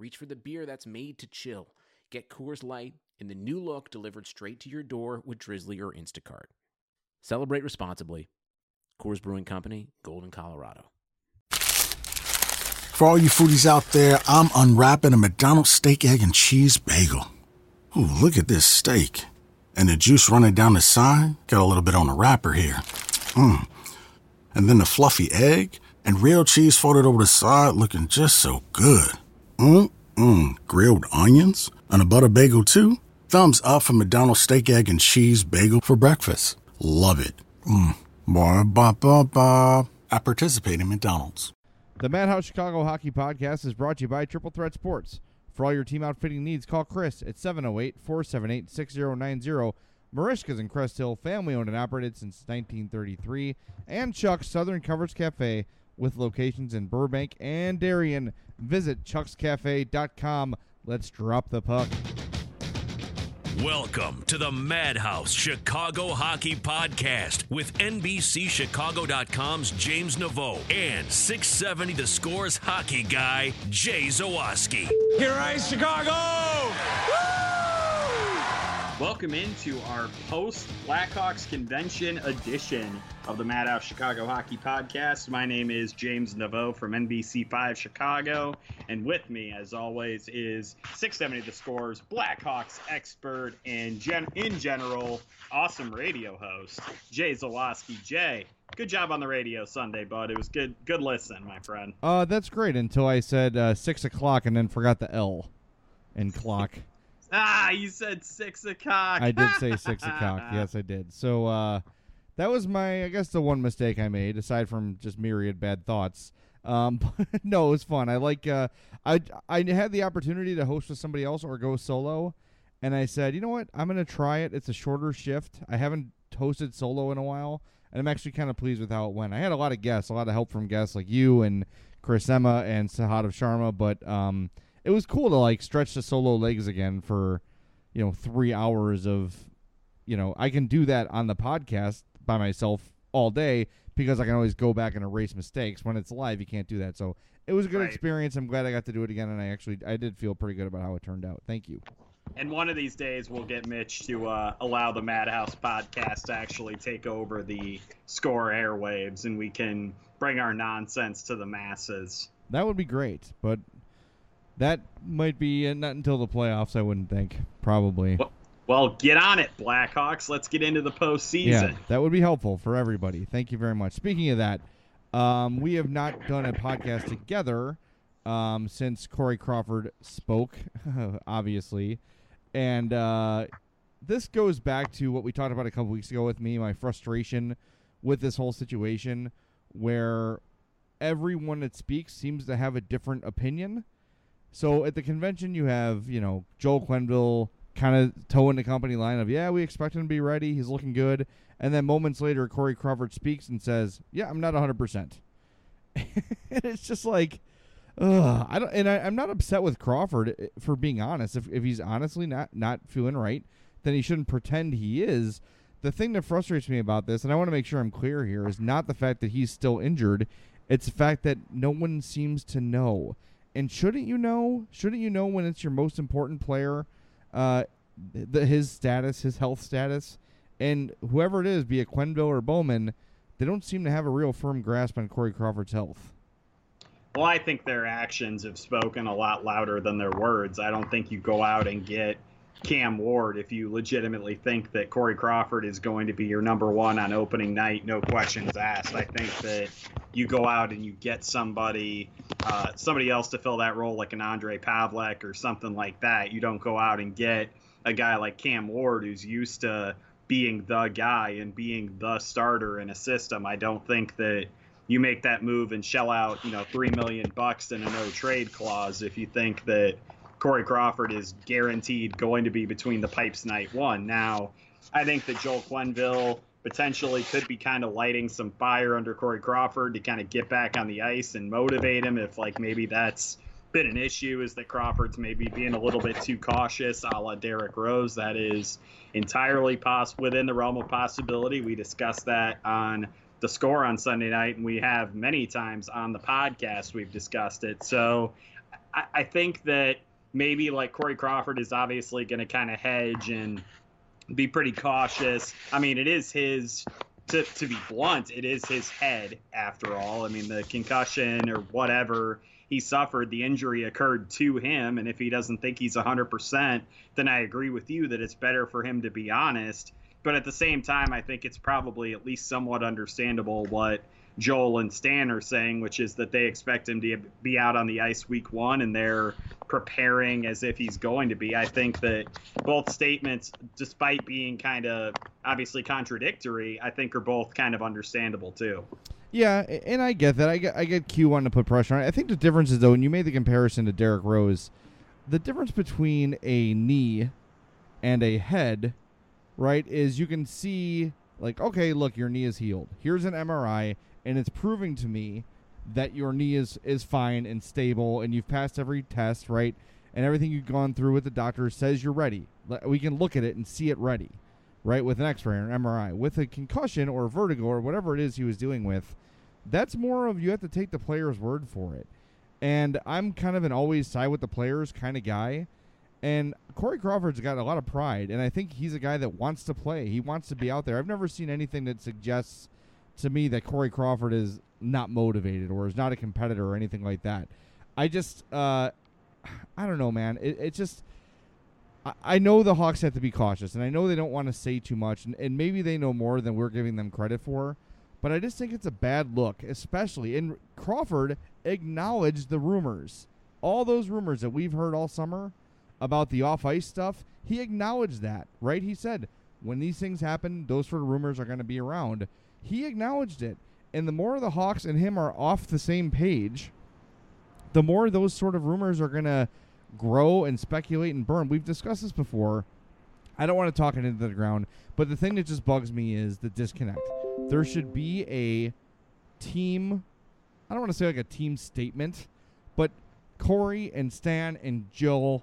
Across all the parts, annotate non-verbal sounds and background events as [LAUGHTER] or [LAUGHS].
reach for the beer that's made to chill. Get Coors Light in the new look delivered straight to your door with Drizzly or Instacart. Celebrate responsibly. Coors Brewing Company, Golden, Colorado. For all you foodies out there, I'm unwrapping a McDonald's steak, egg, and cheese bagel. Ooh, look at this steak. And the juice running down the side. Got a little bit on the wrapper here. Mmm. And then the fluffy egg and real cheese folded over the side looking just so good. Mmm. Grilled onions and a butter bagel too. Thumbs up for McDonald's steak, egg, and cheese bagel for breakfast. Love it. Mmm. Ba ba ba ba. I participate in McDonald's. The Madhouse Chicago Hockey Podcast is brought to you by Triple Threat Sports. For all your team outfitting needs, call Chris at 708 478 6090. Merichka's in Crest Hill, family owned and operated since 1933. And Chuck's Southern Comforts Cafe with locations in Burbank and Darien. Visit chuckscafe.com. Let's drop the puck. Welcome to the Madhouse Chicago Hockey Podcast with NBCChicago.com's James Naveau and 670 The Scores hockey guy, Jay Zawaski. Here I Chicago! Welcome into our post Blackhawks convention edition of the Madhouse Chicago Hockey Podcast. My name is James Naveau from NBC5 Chicago, and with me, as always, is 670 The Scores Blackhawks expert and gen- in general awesome radio host Jay Zawaski. Jay, good job on the radio Sunday, bud. It was good. Good listen, my friend. Uh, that's great until I said uh, 6 o'clock and then forgot the L in clock. Ah, you said six o'clock. I did say [LAUGHS] 6 o'clock. Yes, I did. So uh, that was my, I guess, the one mistake I made, aside from just myriad bad thoughts. Um, [LAUGHS] but no, it was fun. I like. Uh, I I had the opportunity to host with somebody else or go solo, and I said, you know what, I'm gonna try it. It's a shorter shift. I haven't hosted solo in a while, and I'm actually kind of pleased with how it went. I had a lot of guests, a lot of help from guests like you and Chris Emma and Sahadev Sharma, but um, it was cool to like stretch the solo legs again for, you know, three hours of, you know, I can do that on the podcast by myself all day because I can always go back and erase mistakes. When it's live, you can't do that. So it was a good Right. experience. I'm glad I got to do it again, and I actually I did feel pretty good about how it turned out. Thank you. And one of these days, we'll get Mitch to uh, allow the Madhouse podcast to actually take over the score airwaves, and we can bring our nonsense to the masses. That would be great, but that might be uh, not until the playoffs. I wouldn't think. Probably. Well, well, get on it, Blackhawks. Let's get into the postseason. Yeah, that would be helpful for everybody. Thank you very much. Speaking of that, um, we have not done a podcast together um, since Corey Crawford spoke, [LAUGHS] obviously, and uh, this goes back to what we talked about a couple weeks ago with me, my frustration with this whole situation, where everyone that speaks seems to have a different opinion. So at the convention, you have you know Joel Quenneville kind of toeing the company line of yeah, we expect him to be ready. He's looking good, and then moments later, Corey Crawford speaks and says, "Yeah, I'm not 100." percent [LAUGHS] And it's just like, Ugh, I don't, and I, am not upset with Crawford eh, for being honest. If if he's honestly not not feeling right, then he shouldn't pretend he is. The thing that frustrates me about this, and I want to make sure I'm clear here, is not the fact that he's still injured. It's the fact that no one seems to know. And shouldn't you know? Shouldn't you know when it's your most important player, uh, the, his status, his health status, and whoever it is, be it Quenneville or Bowman, they don't seem to have a real firm grasp on Corey Crawford's health. Well, I think their actions have spoken a lot louder than their words. I don't think you go out and get Cam Ward if you legitimately think that Corey Crawford is going to be your number one on opening night, no questions asked. I think that you go out and you get somebody, uh, somebody else to fill that role, like an Andre Pavelec or something like that. You don't go out and get a guy like Cam Ward who's used to being the guy and being the starter in a system. I don't think that you make that move and shell out, you know, three million bucks in a no trade clause if you think that Corey Crawford is guaranteed going to be between the pipes night one. Now, I think that Joel Quenneville potentially could be kind of lighting some fire under Corey Crawford to kind of get back on the ice and motivate him if like maybe that's been an issue is that Crawford's maybe being a little bit too cautious, a la Derrick Rose. That is entirely possible within the realm of possibility. We discussed that on the score on Sunday night, and we have many times on the podcast we've discussed it. So I, I think that maybe like Corey Crawford is obviously going to kind of hedge and be pretty cautious. I mean, it is his. To, to be blunt, it is his head after all. I mean, the concussion or whatever he suffered, the injury occurred to him. And if he doesn't think he's 100%, then I agree with you that it's better for him to be honest. But at the same time, I think it's probably at least somewhat understandable what Joel and Stan are saying, which is that they expect him to be out on the ice week one and they're preparing as if he's going to be. I think that both statements, despite being kind of obviously contradictory, I think are both kind of understandable too. Yeah, and I get that. I get I get Q wanting to put pressure on. I think the difference is though, when you made the comparison to Derrick Rose, the difference between a knee and a head right, is you can see, like, okay, look, your knee is healed. Here's an MRI, and it's proving to me that your knee is, is fine and stable, and you've passed every test, right? And everything you've gone through with the doctor says you're ready. We can look at it and see it ready, right? With an x ray or an MRI. With a concussion or vertigo or whatever it is he was dealing with, that's more of you have to take the player's word for it. And I'm kind of an always side with the players kind of guy. And Corey Crawford's got a lot of pride, and I think he's a guy that wants to play. He wants to be out there. I've never seen anything that suggests to me that Corey Crawford is not motivated or is not a competitor or anything like that. I just, uh, I don't know, man. It, it's just, I, I know the Hawks have to be cautious, and I know they don't want to say too much, and, and maybe they know more than we're giving them credit for. But I just think it's a bad look, especially. And Crawford acknowledged the rumors. All those rumors that we've heard all summer about the off ice stuff, he acknowledged that, right? He said, when these things happen, those sort of rumors are going to be around. He acknowledged it. And the more the Hawks and him are off the same page, the more those sort of rumors are going to grow and speculate and burn. We've discussed this before. I don't want to talk it into the ground, but the thing that just bugs me is the disconnect. There should be a team, I don't want to say like a team statement, but Corey and Stan and Jill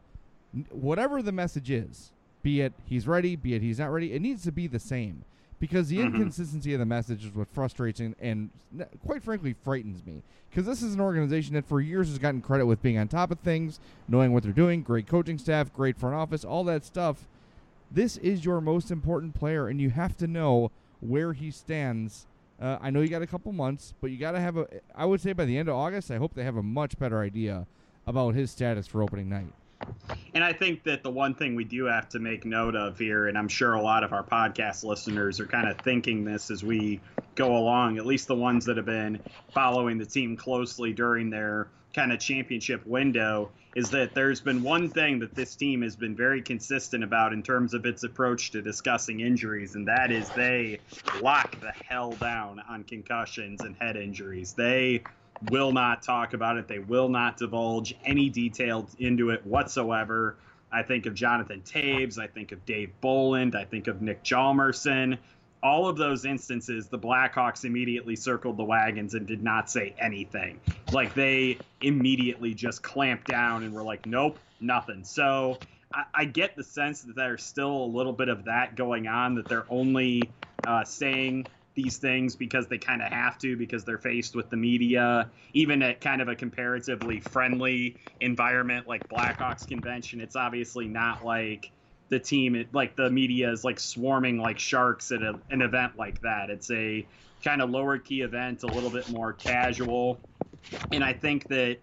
whatever the message is, be it he's ready, be it he's not ready, it needs to be the same because the mm-hmm. inconsistency of the message is what frustrates and, and quite frankly frightens me. Because this is an organization that for years has gotten credit with being on top of things, knowing what they're doing, great coaching staff, great front office, all that stuff. This is your most important player, and you have to know where he stands. Uh, I know you got a couple months, but you got to have a. I would say by the end of August, I hope they have a much better idea about his status for opening night. And I think that the one thing we do have to make note of here, and I'm sure a lot of our podcast listeners are kind of thinking this as we go along, at least the ones that have been following the team closely during their kind of championship window, is that there's been one thing that this team has been very consistent about in terms of its approach to discussing injuries, and that is they lock the hell down on concussions and head injuries. They will not talk about it. They will not divulge any detail into it whatsoever. I think of Jonathan Toews. I think of Dave Bolland. I think of Nick Hjalmarsson. all of those instances, the Blackhawks immediately circled the wagons and did not say anything. Like they immediately just clamped down and were like, nope, nothing. So I, I get the sense that there's still a little bit of that going on, that they're only uh, saying these things because they kind of have to because they're faced with the media. Even at kind of a comparatively friendly environment like blackhawks convention it's obviously not like the team like the media is like swarming like sharks at a, an event like that. It's a kind of lower key event a little bit more casual. And i think that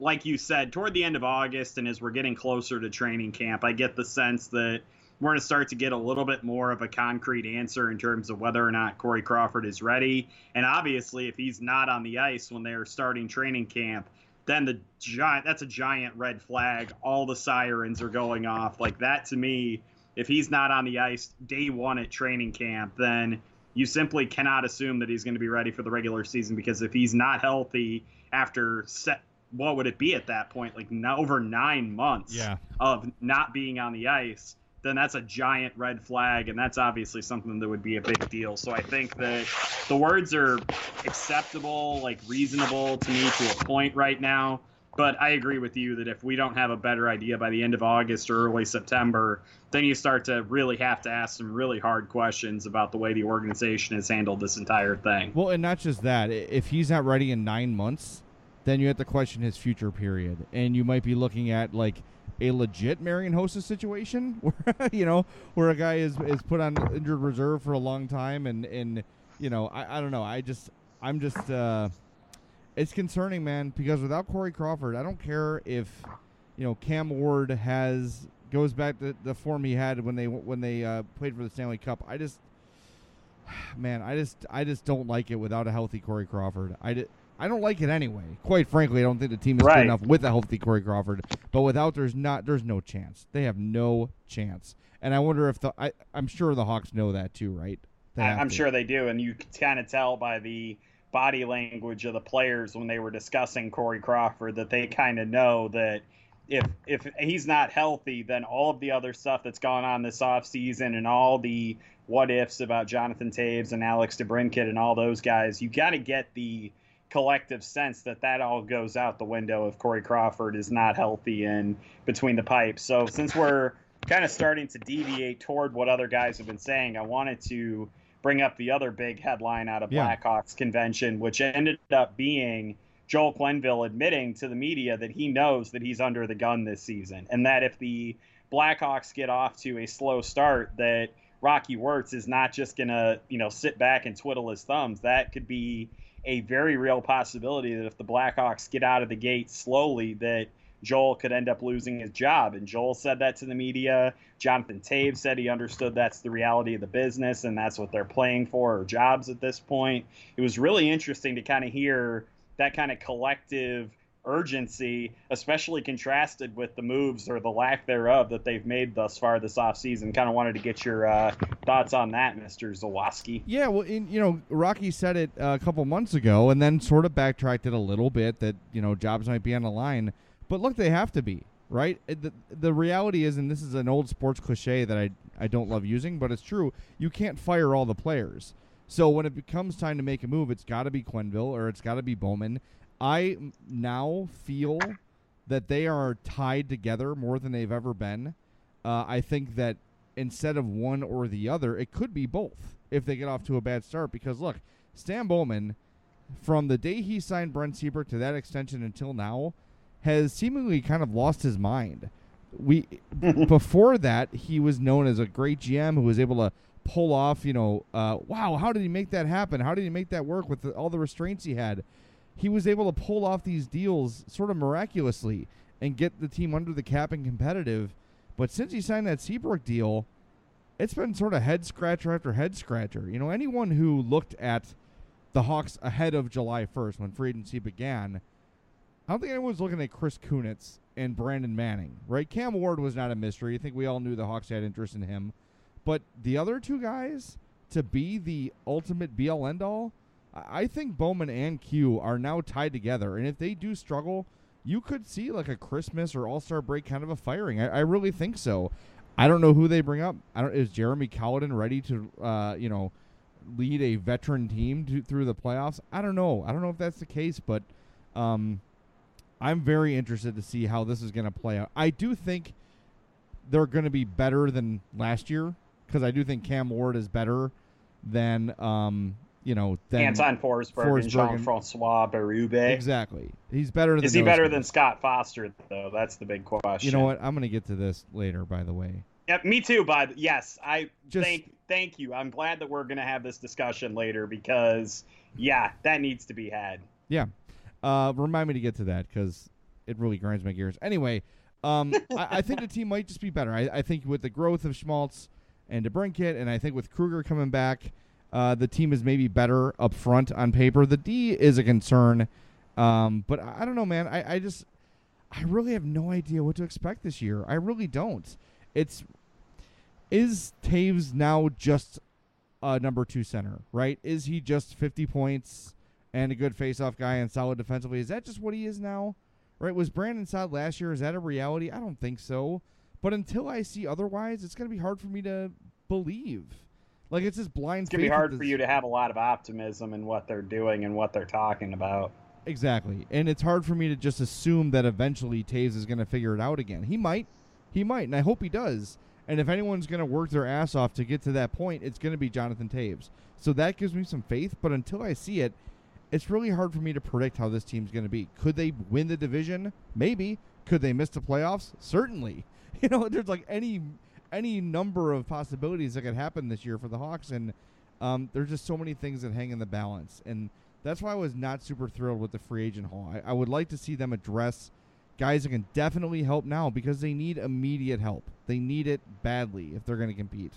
like you said toward the end of august and as we're getting closer to training camp i get the sense that we're going to start to get a little bit more of a concrete answer in terms of whether or not Corey Crawford is ready. And obviously, if he's not on the ice when they're starting training camp, then the giant that's a giant red flag. All the sirens are going off. Like that to me, if he's not on the ice day one at training camp, then you simply cannot assume that he's going to be ready for the regular season because if he's not healthy after set what would it be at that point like over nine months yeah. of not being on the ice then that's a giant red flag, and that's obviously something that would be a big deal. So I think that the words are acceptable, like reasonable to me to a point right now. But I agree with you that if we don't have a better idea by the end of August or early September, then you start to really have to ask some really hard questions about the way the organization has handled this entire thing. Well, and not just that. If he's not ready in nine months, then you have to question his future period. And you might be looking at like a legit Marian Hossa situation [LAUGHS] where you know where a guy is is put on injured reserve for a long time and and you know I, I don't know. I just I'm just uh it's concerning man because without Corey Crawford I don't care if you know Cam Ward has goes back to the form he had when they when they uh, played for the Stanley Cup. I just [SIGHS] man I just I just don't like it without a healthy Corey Crawford. I did I don't like it anyway. Quite frankly, I don't think the team is right. good enough with a healthy Corey Crawford. But without, there's not, there's no chance. They have no chance. And I wonder if the, I, I'm sure the Hawks know that too, right? I'm to. sure they do, and you can kind of tell by the body language of the players when they were discussing Corey Crawford that they kind of know that if if he's not healthy, then all of the other stuff that's gone on this offseason and all the what ifs about Jonathan Toews and Alex DeBrincat and all those guys, you got to get the collective sense that that all goes out the window if Corey Crawford is not healthy and between the pipes. So since we're kind of starting to deviate toward what other guys have been saying, I wanted to bring up the other big headline out of yeah. Blackhawks convention, which ended up being Joel Quenneville admitting to the media that he knows that he's under the gun this season, and that if the Blackhawks get off to a slow start, that Rocky Wirtz is not just gonna, you know, sit back and twiddle his thumbs. That could be a very real possibility that if the Blackhawks get out of the gate slowly, that Joel could end up losing his job. And Joel said that to the media. Jonathan Toews said he understood that's the reality of the business and that's what they're playing for or jobs at this point. It was really interesting to kind of hear that kind of collective urgency, especially contrasted with the moves or the lack thereof that they've made thus far this offseason. Kind of wanted to get your uh, thoughts on that, Mr. Zawaski. Yeah, well, in, you know, Rocky said it a couple months ago and then sort of backtracked it a little bit that, you know, jobs might be on the line. But look, they have to be, right? The, the reality is, and this is an old sports cliche that I, I don't love using, but it's true, you can't fire all the players. So when it becomes time to make a move, it's got to be Quenneville or it's got to be Bowman I now feel that they are tied together more than they've ever been. Uh, I think that instead of one or the other, it could be both if they get off to a bad start. Because look, Stan Bowman, from the day he signed Brent Seabrook to that extension until now, has seemingly kind of lost his mind. We [LAUGHS] before that he was known as a great GM who was able to pull off, you know, uh, wow, how did he make that happen? How did he make that work with the, all the restraints he had? He was able to pull off these deals sort of miraculously and get the team under the cap and competitive. But since he signed that Seabrook deal, it's been sort of head scratcher after head scratcher. You know, anyone who looked at the Hawks ahead of July 1st when free agency began, I don't think anyone was looking at Chris Kunitz and Brandon Manning, right? Cam Ward was not a mystery. I think we all knew the Hawks had interest in him. But the other two guys to be the ultimate all end all, I think Bowman and Q are now tied together, and if they do struggle, you could see like a Christmas or All Star break kind of a firing. I, I, really think so. I don't know who they bring up. I don't. Is Jeremy Colliton ready to, uh, you know, lead a veteran team to, through the playoffs. I don't know. I don't know if that's the case, but um, I'm very interested to see how this is going to play out. I do think they're going to be better than last year because I do think Cam Ward is better than um, you know than Anton Forsberg, Forsberg and Jean Francois Berube. Exactly. He's better than Is he better guys. than Scott Foster though? That's the big question. You know what? I'm going to get to this later. By the way, Yeah, me too. But yes, I Just- thank thank you. I'm glad that we're gonna have this discussion later because yeah, that needs to be had. Yeah. Uh, remind me to get to that because it really grinds my gears. Anyway, um, [LAUGHS] I, I think the team might just be better. I, I think with the growth of Schmaltz and DeBrincat, and I think with Kruger coming back, uh, the team is maybe better up front on paper. The D is a concern, um, but I, don't know, man. I, I just, I really have no idea what to expect this year. I really don't. It's is Toews now just a number two center, right? Is he just 50 points and a good face-off guy and solid defensively? Is that just what he is now? Right? Was Brandon Saad last year? Is that a reality? I don't think so. But until I see otherwise, it's going to be hard for me to believe. Like it's just blind. It's gonna be hard for you to have a lot of optimism in what they're doing and what they're talking about. Exactly. And it's hard for me to just assume that eventually Toews is going to figure it out again. He might. He might, and I hope he does. And if anyone's going to work their ass off to get to that point, it's going to be Jonathan Toews. So that gives me some faith, but until I see it, it's really hard for me to predict how this team's going to be. Could they win the division? Maybe. Could they miss the playoffs? Certainly. [LAUGHS] You know, there's like any any number of possibilities that could happen this year for the Hawks, and um, there's just so many things that hang in the balance, and that's why I was not super thrilled with the free agent haul. I, I would like to see them address guys that can definitely help now because they need immediate help. They need it badly if they're going to compete.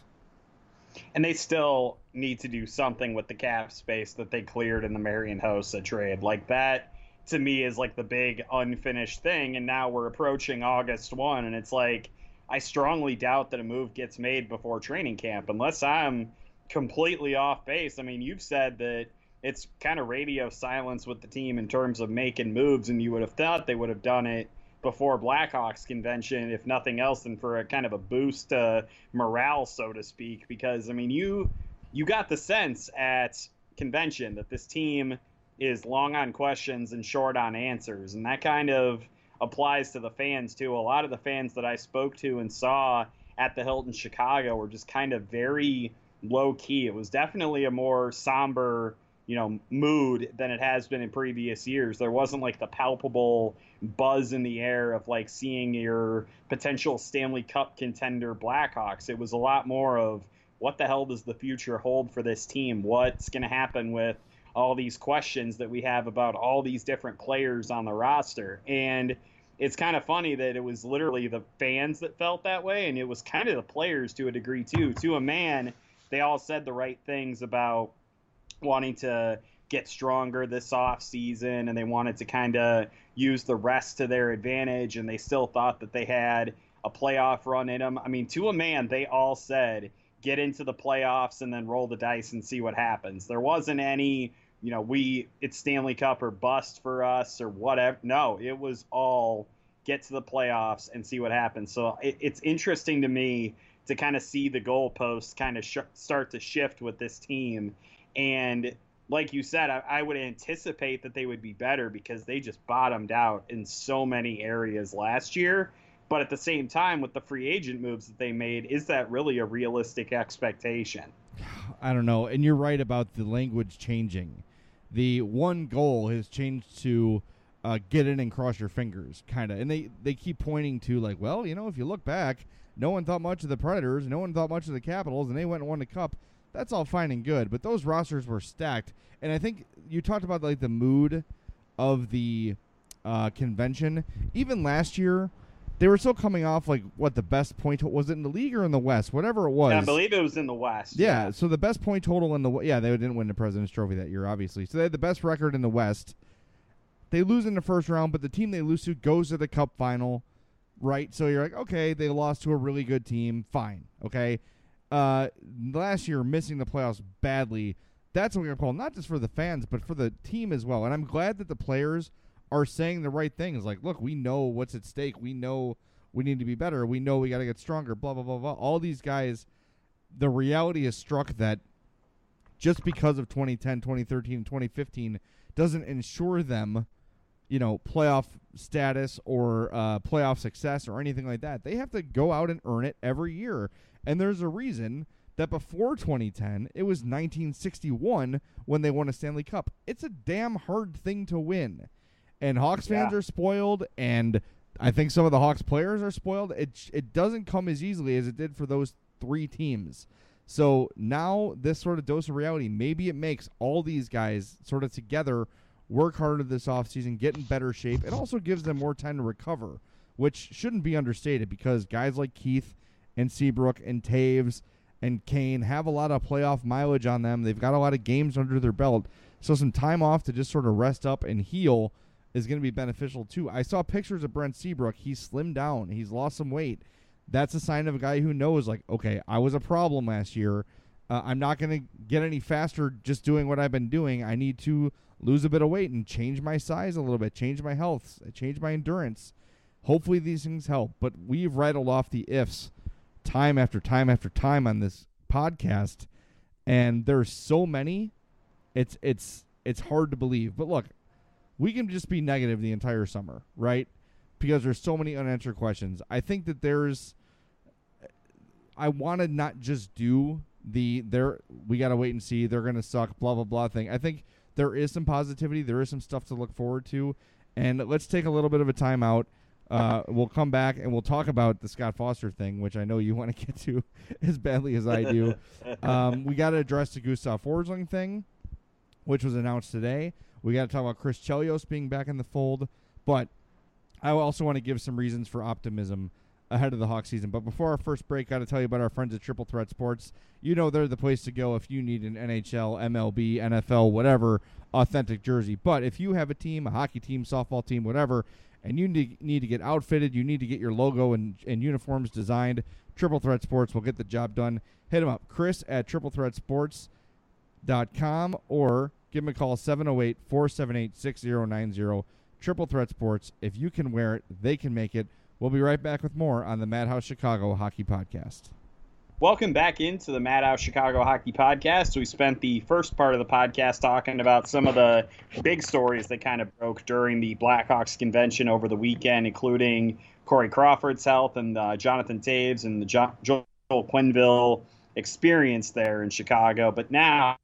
And they still need to do something with the cap space that they cleared in the Marian Hossa trade. Like that to me is like the big unfinished thing. And now we're approaching August 1, and it's like, I strongly doubt that a move gets made before training camp unless I'm completely off base. I mean, you've said that it's kind of radio silence with the team in terms of making moves, and you would have thought they would have done it before Blackhawks convention, if nothing else than for a kind of a boost to morale, so to speak. Because I mean, you you got the sense at convention that this team is long on questions and short on answers, and that kind of applies to the fans too. A lot of the fans that I spoke to and saw at the Hilton Chicago were just kind of very low key. It was definitely a more somber you know mood than it has been in previous years there wasn't like the palpable buzz in the air of like seeing your potential stanley cup contender blackhawks it was a lot more of what the hell does the future hold for this team what's going to happen with all these questions that we have about all these different players on the roster and it's kind of funny that it was literally the fans that felt that way and it was kind of the players to a degree too to a man they all said the right things about wanting to get stronger this off season and they wanted to kind of use the rest to their advantage and they still thought that they had a playoff run in them. I mean, to a man, they all said get into the playoffs and then roll the dice and see what happens. There wasn't any, you know, we it's Stanley Cup or bust for us or whatever. No, it was all get to the playoffs and see what happens. So it, it's interesting to me to kind of see the goalposts kind of sh- start to shift with this team. And like you said, I, I would anticipate that they would be better because they just bottomed out in so many areas last year. But at the same time, with the free agent moves that they made, is that really a realistic expectation? I don't know. And you're right about the language changing. The one goal has changed to uh, get in and cross your fingers, kind of. And they, they keep pointing to, like, well, you know, if you look back, no one thought much of the Predators, no one thought much of the Capitals, and they went and won the Cup. That's all fine and good, but those rosters were stacked. And I think you talked about, like, the mood of the uh, convention. Even last year, they were still coming off, like, what, the best point was it in the league or in the West? Whatever it was. And I believe it was in the West. Yeah, so the best point total in the yeah they didn't win the President's Trophy that year, obviously. So they had the best record in the West. They lose in the first round, but the team they lose to goes to the Cup final, right? So you're like, okay, they lost to a really good team, fine, okay. Uh, last year missing the playoffs badly. That's what we're gonna call not just for the fans, but for the team as well. And I'm glad that the players are saying the right things. Like, look, we know what's at stake. We know we need to be better. We know we got to get stronger. Blah blah blah blah. All these guys the reality is struck that just because of 2010, 2013, and 2015 doesn't ensure them, you know, playoff status or uh, playoff success or anything like that. They have to go out and earn it every year. And there's a reason that before 2010, it was 1961 when they won a Stanley Cup. It's a damn hard thing to win. And Hawks fans Yeah. are spoiled, and I think some of the Hawks players are spoiled. It, it doesn't come as easily as it did for those three teams. So now this sort of dose of reality, maybe it makes all these guys sort of together work harder this offseason, get in better shape. It also gives them more time to recover, which shouldn't be understated because guys like Keith and Seabrook and Toews and Kane have a lot of playoff mileage on them. They've got a lot of games under their belt. So some time off to just sort of rest up and heal is going to be beneficial too. I saw pictures of Brent Seabrook. He's slimmed down. He's lost some weight. That's a sign of a guy who knows, like, okay, I was a problem last year. Uh, I'm not going to get any faster just doing what I've been doing. I need to lose a bit of weight and change my size a little bit, change my health, change my endurance. Hopefully, these things help. But we've rattled off the ifs time after time after time on this podcast, and there's so many. It's it's it's hard to believe. But look, we can just be negative the entire summer, right? Because there's so many unanswered questions. I think that there's I want to not just do the there we got to wait and see they're going to suck blah blah blah thing. I think there is some positivity, there is some stuff to look forward to, and let's take a little bit of a timeout. Uh, [LAUGHS] we'll come back and we'll talk about the Scott Foster thing, which I know you [LAUGHS] want to get to [LAUGHS] as badly as I do. um, we got to address the Gustav Forsling thing, which was announced today. We got to talk about Chris Chelios being back in the fold, but I also want to give some reasons for optimism ahead of the Hawk season. But before our first break, got to tell you about our friends at Triple Threat Sports. You know they're the place to go if you need an NHL, MLB, NFL, whatever authentic jersey. But if you have a team, a hockey team, softball team, whatever, and you need, need to get outfitted, you need to get your logo and, and uniforms designed, Triple Threat Sports will get the job done. Hit them up, Chris at triplethreatsports.com or give them a call 708 478 6090. Triple Threat Sports. If you can wear it, they can make it. We'll be right back with more on the Madhouse Chicago Hockey Podcast. Welcome back into the Madhouse Chicago Hockey Podcast. We spent the first part of the podcast talking about some of the big stories that kind of broke during the Blackhawks convention over the weekend, including Corey Crawford's health and uh, Jonathan Toews and the jo- Joel Quenneville experience there in Chicago. But now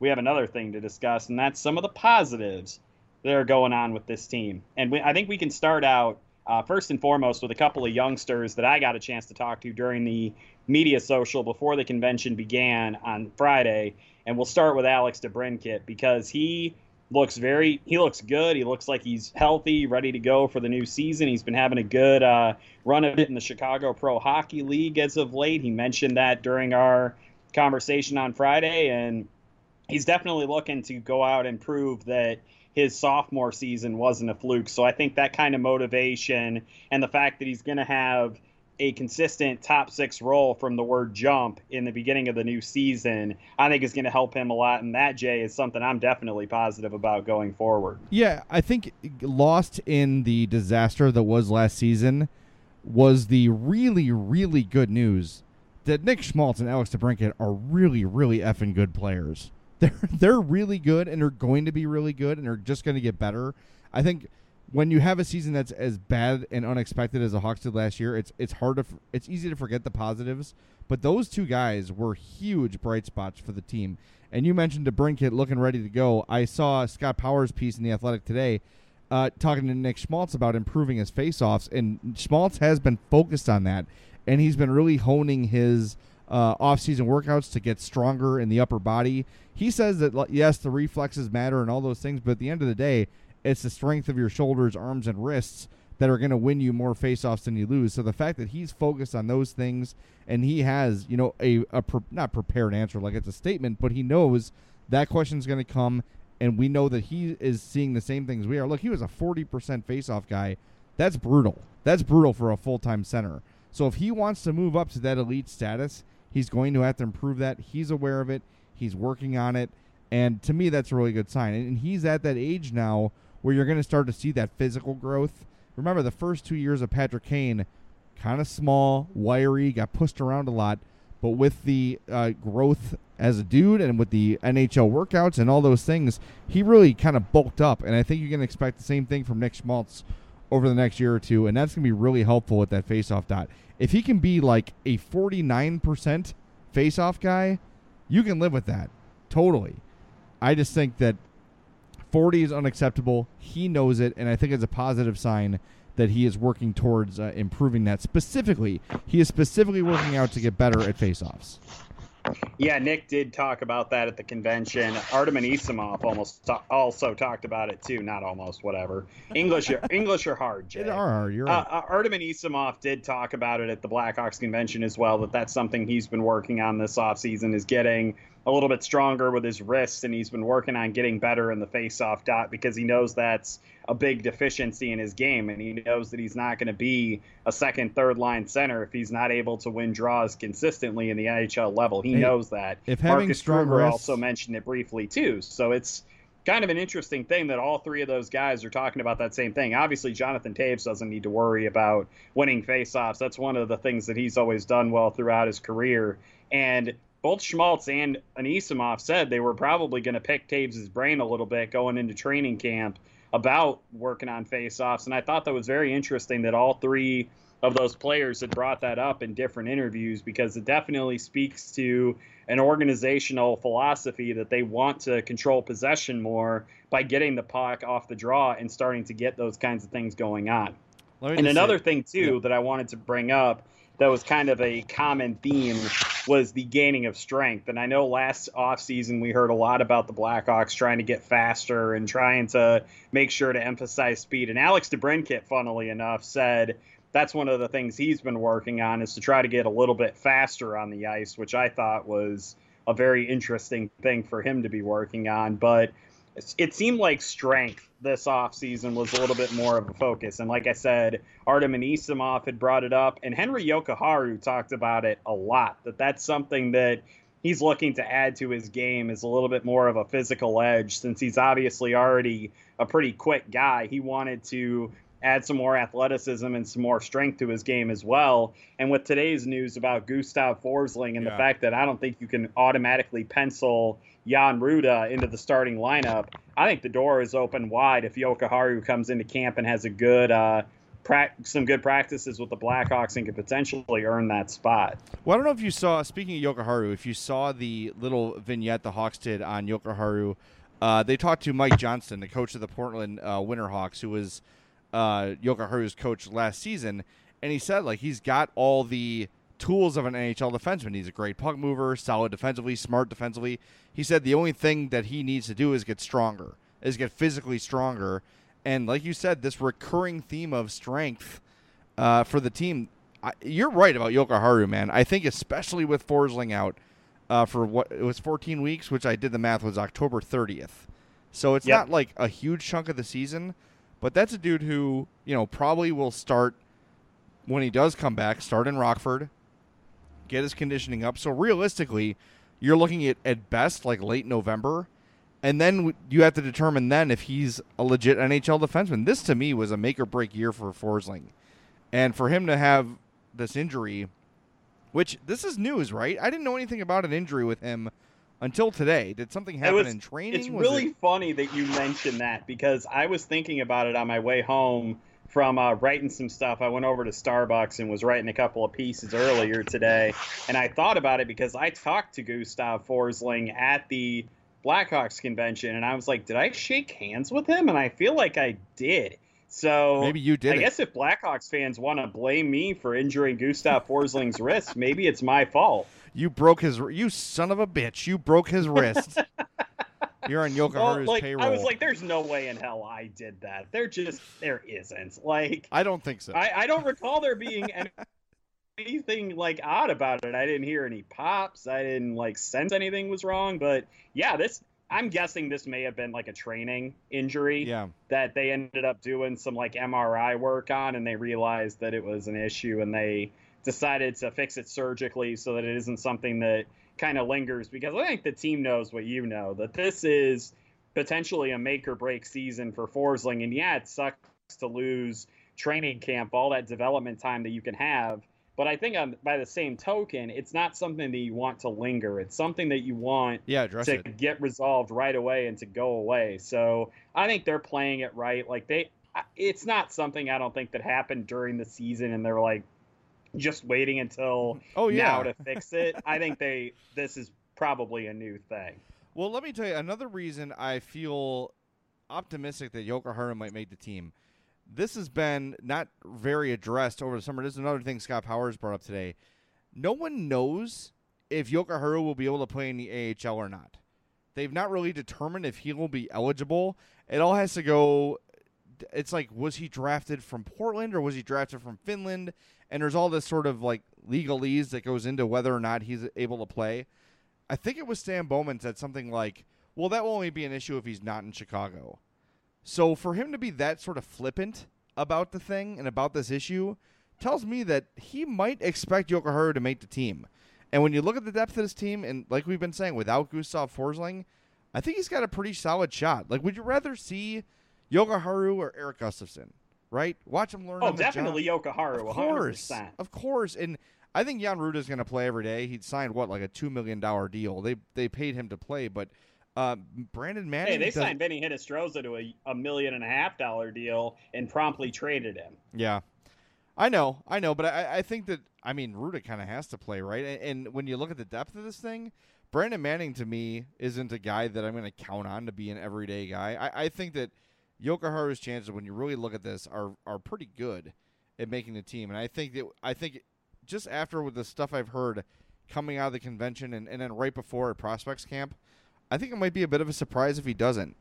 we have another thing to discuss, and that's some of the positives that are going on with this team. And we, I think we can start out uh, first and foremost with a couple of youngsters that I got a chance to talk to during the media social before the convention began on Friday. And we'll start with Alex DeBrincat because he looks very he looks good. He looks like he's healthy, ready to go for the new season. He's been having a good uh, run of it in the Chicago Pro Hockey League as of late. He mentioned that during our conversation on Friday, and he's definitely looking to go out and prove that his sophomore season wasn't a fluke. So I think that kind of motivation and the fact that he's going to have a consistent top six role from the word jump in the beginning of the new season, I think is going to help him a lot. And that, Jay, is something I'm definitely positive about going forward. Yeah, I think lost in the disaster that was last season was the really, really good news that Nick Schmaltz and Alex DeBrincat are really, really effing good players. They're [LAUGHS] they're really good and they're going to be really good and they're just going to get better. I think when you have a season that's as bad and unexpected as the Hawks did last year, it's it's hard to it's easy to forget the positives. But those two guys were huge bright spots for the team. And you mentioned DeBrincat looking ready to go. I saw Scott Powers' piece in the Athletic today, uh, talking to Nick Schmaltz about improving his faceoffs, and Schmaltz has been focused on that, and he's been really honing his uh, off-season workouts to get stronger in the upper body. He says that yes, the reflexes matter and all those things, but at the end of the day, it's the strength of your shoulders, arms, and wrists that are going to win you more faceoffs than you lose. So the fact that he's focused on those things and he has, you know, a, a pre- not prepared answer like it's a statement, but he knows that question's going to come, and we know that he is seeing the same things we are. Look, he was a 40% faceoff guy. That's brutal. That's brutal for a full time center. So if he wants to move up to that elite status, he's going to have to improve that. He's aware of it. He's working on it. And to me, that's a really good sign. And he's at that age now where you're going to start to see that physical growth. Remember, the first two years of Patrick Kane, kind of small, wiry, got pushed around a lot. But with the uh, growth as a dude and with the NHL workouts and all those things, he really kind of bulked up. And I think you can expect the same thing from Nick Schmaltz over the next year or two. And that's going to be really helpful with that faceoff dot. If he can be like a 49% faceoff guy, you can live with that. Totally. I just think that 40 is unacceptable. He knows it. And I think it's a positive sign that he is working towards uh, improving that. Specifically, he is specifically working out to get better at faceoffs. Yeah, Nick did talk about that at the convention. Artem Anisimov almost ta- also talked about it too. Not almost, whatever. English, are, English are hard. Jay. It are hard. You're uh, right. uh, Artem Anisimov did talk about it at the Blackhawks convention as well. That that's something he's been working on this offseason is getting a little bit stronger with his wrists, and he's been working on getting better in the faceoff dot because he knows that's a big deficiency in his game, and he knows that he's not going to be a second, third line center if he's not able to win draws consistently in the NHL level. He knows that. if having Marcus strong Kruger wrists- also mentioned it briefly too, so it's kind of an interesting thing that all three of those guys are talking about that same thing. Obviously, Jonathan Toews doesn't need to worry about winning faceoffs. That's one of the things that he's always done well throughout his career. And both Schmaltz and Anisimov said they were probably going to pick Toews' brain a little bit going into training camp about working on faceoffs. And I thought that was very interesting that all three of those players had brought that up in different interviews because it definitely speaks to an organizational philosophy that they want to control possession more by getting the puck off the draw and starting to get those kinds of things going on. And another say- thing too that I wanted to bring up that was kind of a common theme was the gaining of strength. And I know last offseason we heard a lot about the Blackhawks trying to get faster and trying to make sure to emphasize speed. And Alex DeBrincat, funnily enough, said that's one of the things he's been working on is to try to get a little bit faster on the ice, which I thought was a very interesting thing for him to be working on. But it seemed like strength this offseason was a little bit more of a focus. And like I said, Artem and Anisimov had brought it up, and Henri Jokiharju talked about it a lot. That that's something that he's looking to add to his game is a little bit more of a physical edge since he's obviously already a pretty quick guy. He wanted to add some more athleticism and some more strength to his game as well. And with today's news about Gustav Forsling and the fact that I don't think you can automatically pencil Jan Rutta into the starting lineup, I think the door is open wide if Jokiharju comes into camp and has a good, uh, some good practices with the Blackhawks and could potentially earn that spot. Well, I don't know if you saw. Speaking of Jokiharju, if you saw the little vignette the Hawks did on Jokiharju, uh, they talked to Mike Johnston, the coach of the Portland uh, Winterhawks, who was uh, Jokiharju's coach last season, and he said like he's got all the tools of an NHL defenseman. He's a great puck mover, solid defensively, smart defensively. He said the only thing that he needs to do is get stronger, is get physically stronger, and like you said, this recurring theme of strength uh, for the team. I, you're right about Jokiharju, man. I think especially with Forsling out uh, for what it was 14 weeks, which I did the math was October 30th. So it's Yep. not like a huge chunk of the season, but that's a dude who you know probably will start when he does come back. Start in Rockford, get his conditioning up. So realistically, you're looking at at best like late November. And then you have to determine then if he's a legit NHL defenseman. This to me was a make or break year for Forsling. And for him to have this injury, which this is news, right? I didn't know anything about an injury with him until today. Did something happen was- in training? It's Was really it- funny that you mentioned that because I was thinking about it on my way home from uh, writing some stuff. I went over to Starbucks and was writing a couple of pieces earlier today, and I thought about it because I talked to Gustav Forsling at the Blackhawks convention, and I was like, did I shake hands with him? And I feel like I did. So Maybe you did I it. guess if Blackhawks fans want to blame me for injuring Gustav Forsling's wrist, maybe it's my fault. You broke his. You son of a bitch! You broke his wrist. [LAUGHS] You're on Jokiharju's Well, like payroll. I was like, "There's no way in hell I did that." There just there isn't. Like I don't think so. I, I don't recall there being any, anything like odd about it. I didn't hear any pops. I didn't like sense anything was wrong. But yeah, this I'm guessing this may have been like a training injury yeah. that they ended up doing some like MRI work on, and they realized that it was an issue, and they decided to fix it surgically so that it isn't something that kind of lingers. Because I think the team knows what you know that this is potentially a make or break season for Forsling, and yeah, it sucks to lose training camp, all that development time that you can have. But I think on, by the same token, it's not something that you want to linger. It's something that you want yeah, to it. get resolved right away and to go away. So I think they're playing it right. Like they, it's not something I don't think that happened during the season, and they're like just waiting until [LAUGHS] oh yeah now to fix it. I think they this is probably a new thing. Well, let me tell you another reason I feel optimistic that Jokiharju might make the team. This has been not very addressed over the summer. This is another thing Scott Powers brought up today. No one knows if Jokiharju will be able to play in the AHL or not. They've not really determined if he will be eligible. It all has to go. It's like, was he drafted from Portland or was he drafted from Finland? And there's all this sort of like legalese that goes into whether or not he's able to play. I think it was Stan Bowman said something like, "Well, that will only be an issue if he's not in Chicago." So for him to be that sort of flippant about the thing and about this issue tells me that he might expect Jokiharju to make the team. And when you look at the depth of this team, and like we've been saying, without Gustav Forsling, I think he's got a pretty solid shot. Like, would you rather see Jokiharju or Erik Gustafsson? Right? Watch him learn. Oh, definitely Jokiharju. Of course, 100%. of course. And I think Jan Rutta is going to play every day. He'd signed what, like a two million dollar deal. They they paid him to play, but uh, Brandon Manning. Hey, they signed Vinnie Hinostroza to a, a million and a half dollar deal and promptly traded him. Yeah, I know, I know, but I, I think that I mean Rutta kind of has to play right, and, and, when you look at the depth of this thing, Brandon Manning to me isn't a guy that I'm going to count on to be an everyday guy. I, I think that Jokiharju's chances, when you really look at this, are are pretty good at making the team, and I think that I think just after with the stuff I've heard coming out of the convention and, and then right before at prospects camp I think it might be a bit of a surprise if he doesn't.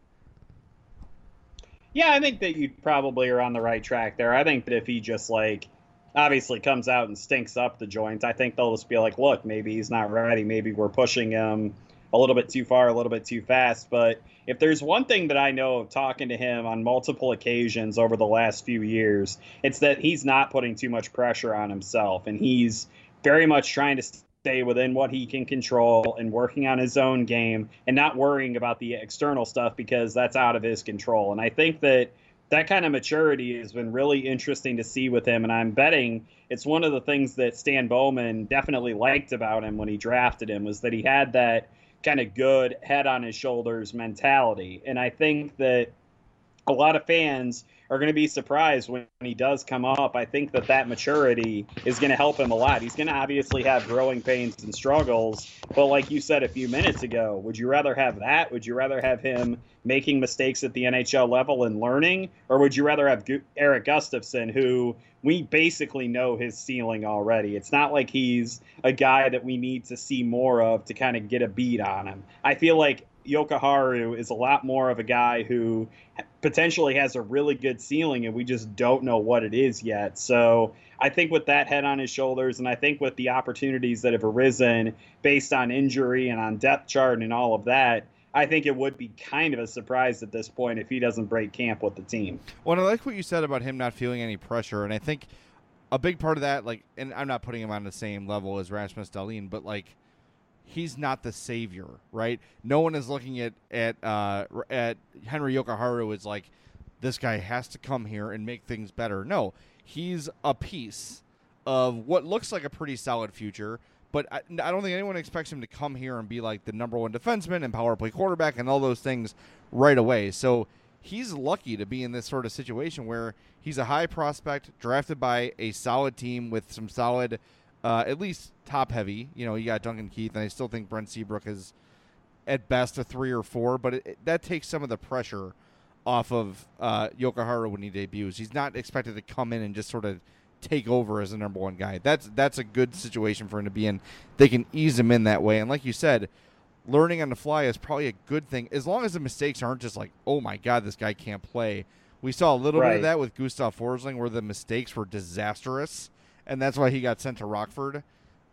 Yeah, I think that you probably are on the right track there. I think that if he just like obviously comes out and stinks up the joint, I think they'll just be like, look, maybe he's not ready. Maybe we're pushing him a little bit too far, a little bit too fast. But if there's one thing that I know of talking to him on multiple occasions over the last few years, it's that he's not putting too much pressure on himself and he's very much trying to stay within what he can control and working on his own game and not worrying about the external stuff because that's out of his control. And I think that that kind of maturity has been really interesting to see with him. And I'm betting it's one of the things that Stan Bowman definitely liked about him when he drafted him was that he had that kind of good head on his shoulders mentality. And I think that a lot of fans are going to be surprised when he does come up. I think that that maturity is going to help him a lot. He's going to obviously have growing pains and struggles, but like you said a few minutes ago, would you rather have that? Would you rather have him making mistakes at the NHL level and learning, or would you rather have Erik Gustafsson, who we basically know his ceiling already? It's not like he's a guy that we need to see more of to kind of get a beat on him. I feel like Jokiharju is a lot more of a guy who potentially has a really good ceiling, and we just don't know what it is yet. So I think with that head on his shoulders, and I think with the opportunities that have arisen based on injury and on depth chart and all of that, I think it would be kind of a surprise at this point if he doesn't break camp with the team. Well, I like what you said about him not feeling any pressure, and I think a big part of that, like, and I'm not putting him on the same level as Rasmus Dahlin, but like he's not the savior, right? No one is looking at at uh, at Henri Jokiharju as like this guy has to come here and make things better. No, he's a piece of what looks like a pretty solid future. But I, I don't think anyone expects him to come here and be like the number one defenseman and power play quarterback and all those things right away. So he's lucky to be in this sort of situation where he's a high prospect drafted by a solid team with some solid uh, at least top heavy. You know, you got Duncan Keith, and I still think Brent Seabrook is at best a three or four, but it, it, that takes some of the pressure off of uh, Jokiharju when he debuts. He's not expected to come in and just sort of take over as the number one guy. That's that's a good situation for him to be in. They can ease him in that way, and like you said, learning on the fly is probably a good thing as long as the mistakes aren't just like, oh my god, this guy can't play. We saw a little right. bit of that with Gustav Forsling, where the mistakes were disastrous and that's why he got sent to Rockford.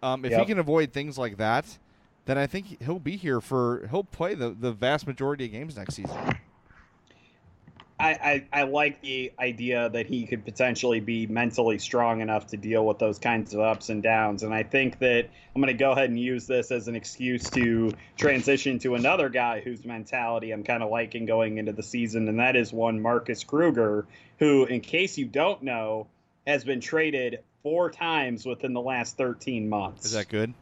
Um, if yep. he can avoid things like that, then I think he'll be here for he'll play the, the vast majority of games next season. I, I, I, like the idea that he could potentially be mentally strong enough to deal with those kinds of ups and downs. And I think that I'm going to go ahead and use this as an excuse to transition to another guy whose mentality I'm kind of liking going into the season, and that is one Marcus Kruger, who, in case you don't know, has been traded four times within the last 13 months. Is that good?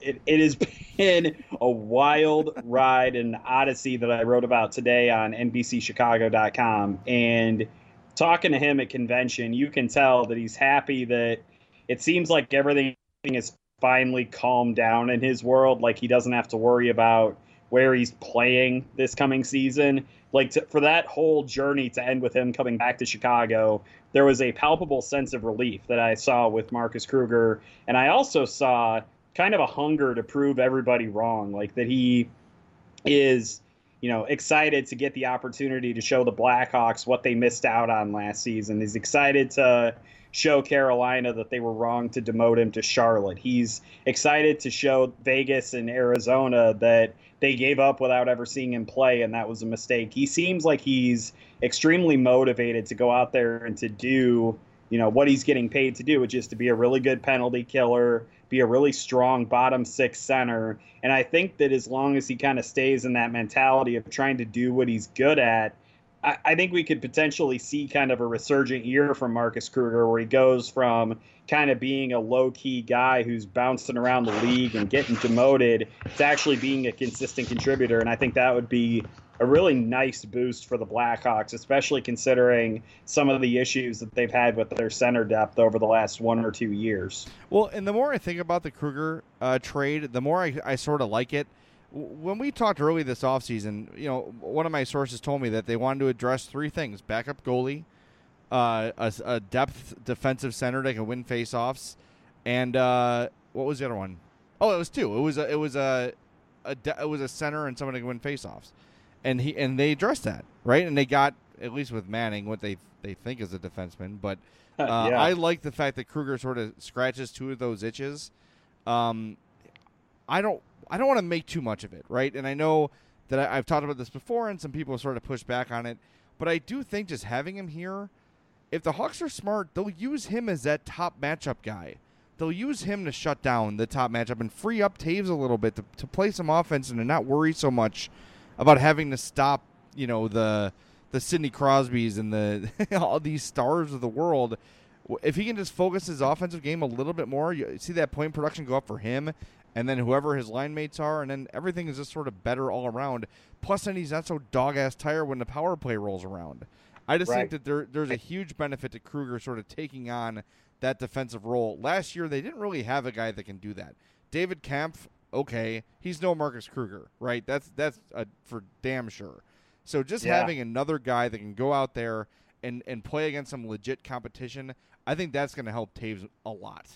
It, it has [LAUGHS] been a wild ride and odyssey that I wrote about today on NBCChicago.com. And talking to him at convention, you can tell that he's happy that it seems like everything is finally calmed down in his world. Like he doesn't have to worry about where he's playing this coming season. Like to, for that whole journey to end with him coming back to Chicago, there was a palpable sense of relief that I saw with Marcus Kruger, and I also saw kind of a hunger to prove everybody wrong, like that he is, you know, excited to get the opportunity to show the Blackhawks what they missed out on last season. He's excited to show Carolina that they were wrong to demote him to Charlotte. He's excited to show Vegas and Arizona that they gave up without ever seeing him play, and that was a mistake. He seems like he's extremely motivated to go out there and to do, you know, what he's getting paid to do, which is to be a really good penalty killer, be a really strong bottom six center. And I think that as long as he kind of stays in that mentality of trying to do what he's good at, I, I think we could potentially see kind of a resurgent year from Marcus Kruger where he goes from kind of being a low key guy who's bouncing around the league and getting demoted to actually being a consistent contributor. And I think that would be a really nice boost for the Blackhawks, especially considering some of the issues that they've had with their center depth over the last one or two years. Well, and the more I think about the Kruger uh, trade, the more I, I sort of like it when we talked early this offseason, you know, one of my sources told me that they wanted to address three things backup goalie, uh, a, a, depth defensive center that can win faceoffs, and uh, what was the other one? Oh, it was two. It was a, it was a, a de- it was a center and someone that can win faceoffs, and he and they addressed that right, and they got at least with Manning what they they think is a defenseman, but [LAUGHS] uh, yeah. I like the fact that Kruger sort of scratches two of those itches. Um, I don't I don't want to make too much of it, right? And I know that I, have talked about this before, and some people sort of push back on it, but I do think just having him here, if the Hawks are smart, they'll use him as that top matchup guy. They'll use him to shut down the top matchup and free up Toews a little bit to, to play some offense and to not worry so much about having to stop, you know, the the Sidney Crosbys and the [LAUGHS] all these stars of the world if he can just focus his offensive game a little bit more, you see that point production go up for him, and then whoever his line mates are, and then everything is just sort of better all around. Plus, then he's not so dog ass tired when the power play rolls around. I just right. think that there there's a huge benefit to Kruger sort of taking on that defensive role. Last year they didn't really have a guy that can do that. David Kampf, okay, he's no Marcus Kruger, right? That's that's a, for damn sure. So just yeah. having another guy that can go out there and and play against some legit competition, I think that's going to help Toews a lot.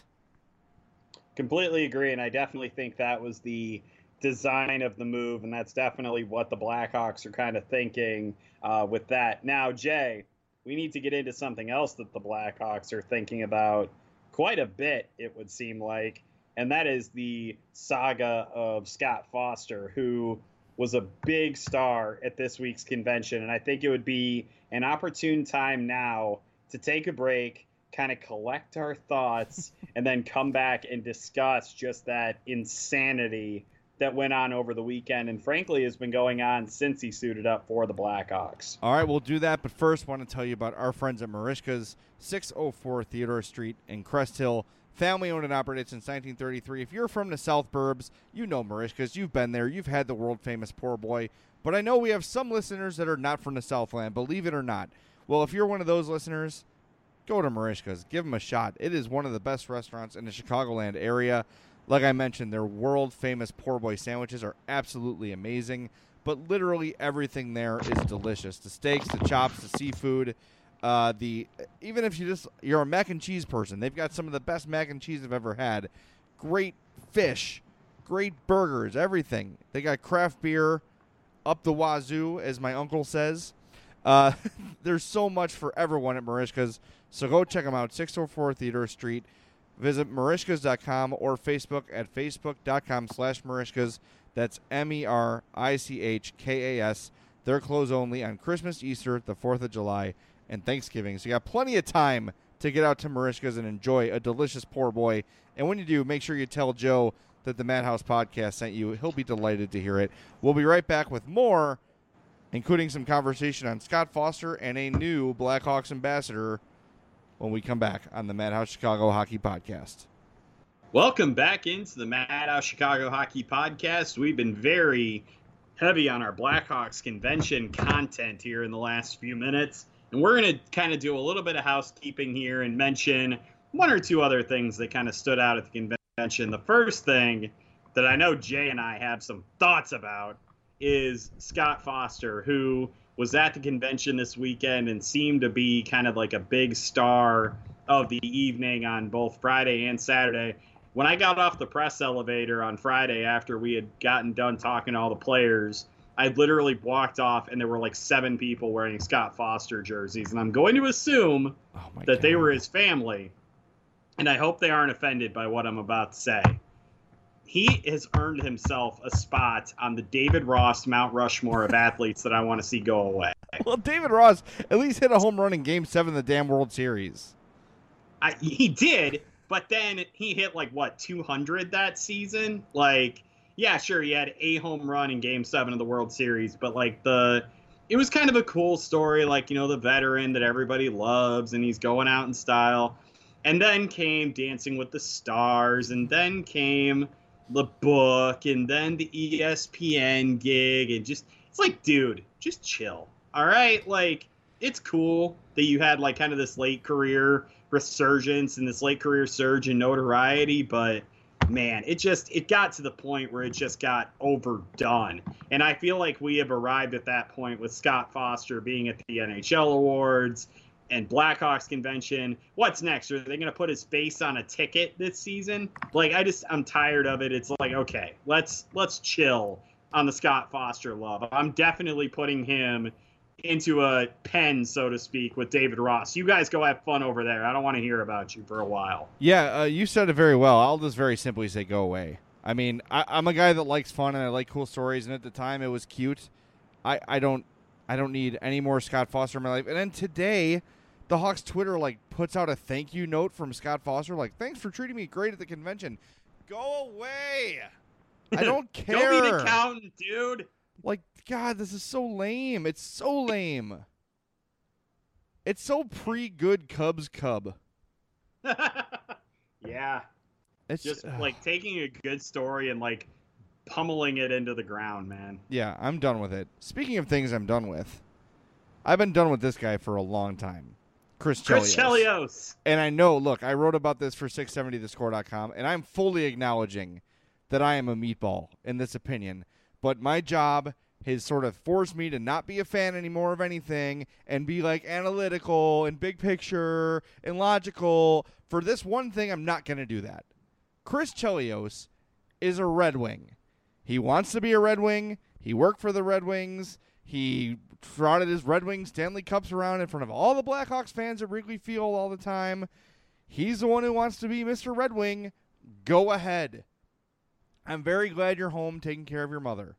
Completely agree, and I definitely think that was the design of the move, and that's definitely what the Blackhawks are kind of thinking uh, with that. Now, Jay, we need to get into something else that the Blackhawks are thinking about quite a bit, it would seem like, and that is the saga of Scott Foster, who was a big star at this week's convention. And I think it would be an opportune time now to take a break kind of collect our thoughts [LAUGHS] and then come back and discuss just that insanity that went on over the weekend and frankly has been going on since he suited up for the Blackhawks. All right, we'll do that, but first want to tell you about our friends at Merichka's 604 Theodore Street in Crest Hill. Family owned and operated since 1933. If you're from the South Burbs, you know Merichka's. You've been there. You've had the world famous poor boy. But I know we have some listeners that are not from the Southland, believe it or not. Well, if you're one of those listeners, go to Merichka's. Give them a shot. It is one of the best restaurants in the Chicagoland area. Like I mentioned, their world famous poor boy sandwiches are absolutely amazing. But literally everything there is delicious. The steaks, the chops, the seafood. Uh, the even if you just you're a mac and cheese person, they've got some of the best mac and cheese I've ever had. Great fish, great burgers, everything. They got craft beer up the wazoo, as my uncle says. Uh, [LAUGHS] there's so much for everyone at Merichka's. So go check them out, 604 Theodore Street. Visit Merichkas.com or Facebook at facebook.com slash Merichkas. That's M-E-R-I-C-H-K-A-S. They're closed only on Christmas, Easter, the 4th of July, and Thanksgiving. So you got plenty of time to get out to Merichkas and enjoy a delicious poor boy. And when you do, make sure you tell Joe that the Madhouse podcast sent you. He'll be delighted to hear it. We'll be right back with more, including some conversation on Scott Foster and a new Blackhawks ambassador when we come back on the Madhouse Chicago Hockey Podcast. Welcome back into the Madhouse Chicago Hockey Podcast. We've been very heavy on our Blackhawks convention content here in the last few minutes. And we're going to kind of do a little bit of housekeeping here and mention one or two other things that kind of stood out at the convention. The first thing that I know Jay and I have some thoughts about is Scott Foster, who was at the convention this weekend and seemed to be kind of like a big star of the evening on both Friday and Saturday. When I got off the press elevator on Friday after we had gotten done talking to all the players, I literally walked off and there were like seven people wearing Scott Foster jerseys. And I'm going to assume Oh that God. they were his family. And I hope they aren't offended by what I'm about to say. He has earned himself a spot on the David Ross Mount Rushmore of [LAUGHS] athletes that I want to see go away. Well, David Ross at least hit a home run in Game Seven of the damn World Series. I, he did, but then he hit like what 200 that season. Like, yeah, sure, he had a home run in Game Seven of the World Series, but like the, it was kind of a cool story. Like you know, the veteran that everybody loves, and he's going out in style. And then came Dancing with the Stars, and then came the book, and then the ESPN gig, and just it's like, dude, just chill. All right, like it's cool that you had like kind of this late career resurgence and this late career surge in notoriety, but man, it just it got to the point where it just got overdone. And I feel like we have arrived at that point with Scott Foster being at the NHL awards and Blackhawks convention. What's next? Are they going to put his face on a ticket this season? Like I just I'm tired of it. It's like, okay, let's let's chill on the Scott Foster love. I'm definitely putting him into a pen, so to speak, with David Ross. You guys go have fun over there. I don't want to hear about you for a while. Yeah, uh, you said it very well. I'll just very simply say go away. I mean, I, I'm a guy that likes fun and I like cool stories, and at the time it was cute. I, I don't I don't need any more Scott Foster in my life. And then today, the Hawks Twitter like puts out a thank you note from Scott Foster, like thanks for treating me great at the convention. Go away. I [LAUGHS] don't care. Go be an accountant, dude. Like, God, this is so lame. It's so lame. It's so pre good Cubs Cub. [LAUGHS] yeah, It's just ugh. like taking a good story and like pummeling it into the ground, man. Yeah, I'm done with it. Speaking of things I'm done with, I've been done with this guy for a long time. Chris Chelios. Chris Chelios. And I know, look, I wrote about this for 670thescore.com, and I'm fully acknowledging that I am a meatball in this opinion. But my job has sort of forced me to not be a fan anymore of anything and be like analytical and big picture and logical. For this one thing, I'm not going to do that. Chris Chelios is a Red Wing. He wants to be a Red Wing. He worked for the Red Wings. He trotted his Red Wings Stanley Cups around in front of all the Blackhawks fans at Wrigley Field all the time. He's the one who wants to be Mr. Red Wing. Go ahead. I'm very glad you're home taking care of your mother.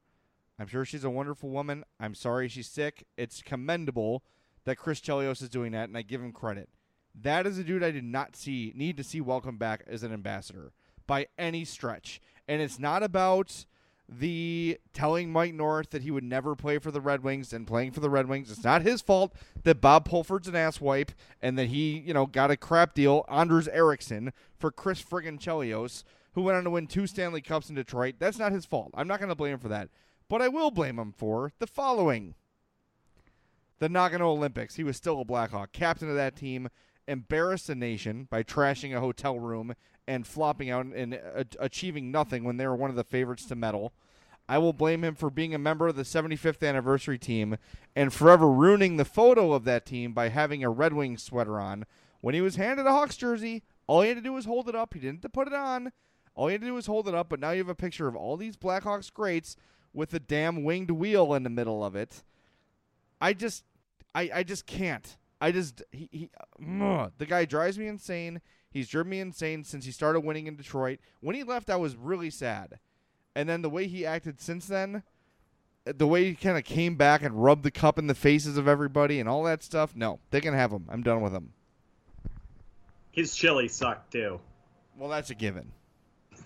I'm sure she's a wonderful woman. I'm sorry she's sick. It's commendable that Chris Chelios is doing that, and I give him credit. That is a dude I did not see need to see welcome back as an ambassador by any stretch. And it's not about the telling Mike North that he would never play for the Red Wings and playing for the Red Wings. It's not his fault that Bob Pulford's an asswipe and that he, you know, got a crap deal, Anders Eriksson, for Chris friggin' Chelios, who went on to win two Stanley Cups in Detroit. That's not his fault. I'm not going to blame him for that. But I will blame him for the following. The Nagano Olympics. He was still a Blackhawk, captain of that team, embarrassed the nation by trashing a hotel room and flopping out and uh, achieving nothing when they were one of the favorites to medal. I will blame him for being a member of the 75th anniversary team and forever ruining the photo of that team by having a Red Wings sweater on. When he was handed a Hawks jersey, all he had to do was hold it up. He didn't put it on. All he had to do was hold it up, but now you have a picture of all these Blackhawks greats with a damn winged wheel in the middle of it. I just I, I just can't. I just he, he ugh. the guy drives me insane. He's driven me insane since he started winning in Detroit. When he left, I was really sad. And then the way he acted since then, uh, the way he kind of came back and rubbed the cup in the faces of everybody and all that stuff. No, they can have him. I'm done with him. His chili sucked too. Well, that's a given. [LAUGHS]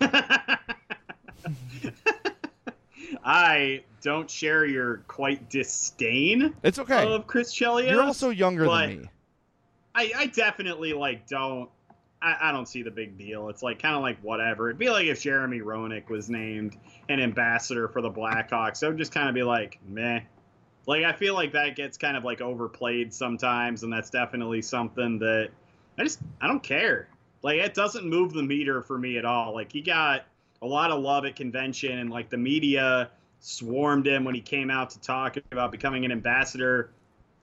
I don't share your quite disdain It's okay. of Chris Chelios. You're also younger than me. I, I definitely like don't I, I don't see the big deal. It's like kind of like whatever. It'd be like if Jeremy Roenick was named an ambassador for the Blackhawks. So just kind of be like, meh. Like I feel like that gets kind of like overplayed sometimes, and that's definitely something that I just I don't care. Like it doesn't move the meter for me at all. Like he got a lot of love at convention, and like the media swarmed him when he came out to talk about becoming an ambassador.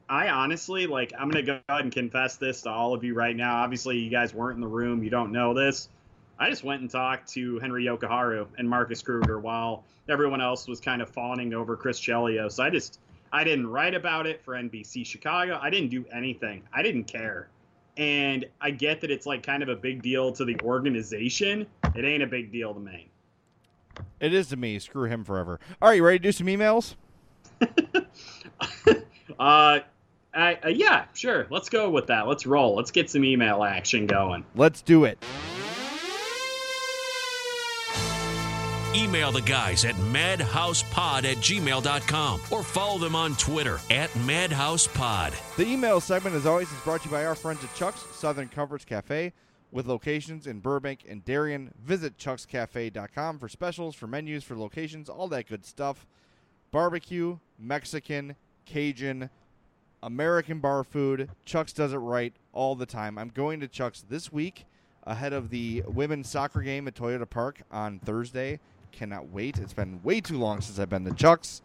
I honestly like I'm gonna go ahead and confess this to all of you right now. Obviously, you guys weren't in the room, you don't know this. I just went and talked to Henri Jokiharju and Marcus Kruger while everyone else was kind of fawning over Chris Chelios. So I just I didn't write about it for NBC Chicago. I didn't do anything. I didn't care. And I get that it's like kind of a big deal to the organization. It ain't a big deal to me. It is to me. Screw him forever. All right, you ready to do some emails? [LAUGHS] uh, I, uh, yeah, sure. Let's go with that. Let's roll. Let's get some email action going. Let's do it. Email the guys at madhousepod at gmail.com or follow them on Twitter at madhousepod. The email segment, as always, is brought to you by our friends at Chuck's Southern Comforts Cafe with locations in Burbank and Darien. Visit chuckscafe.com for specials, for menus, for locations, all that good stuff. Barbecue, Mexican, Cajun, American bar food. Chuck's does it right all the time. I'm going to Chuck's this week ahead of the women's soccer game at Toyota Park on Thursday. Cannot wait. It's been way too long since I've been to Chuck's.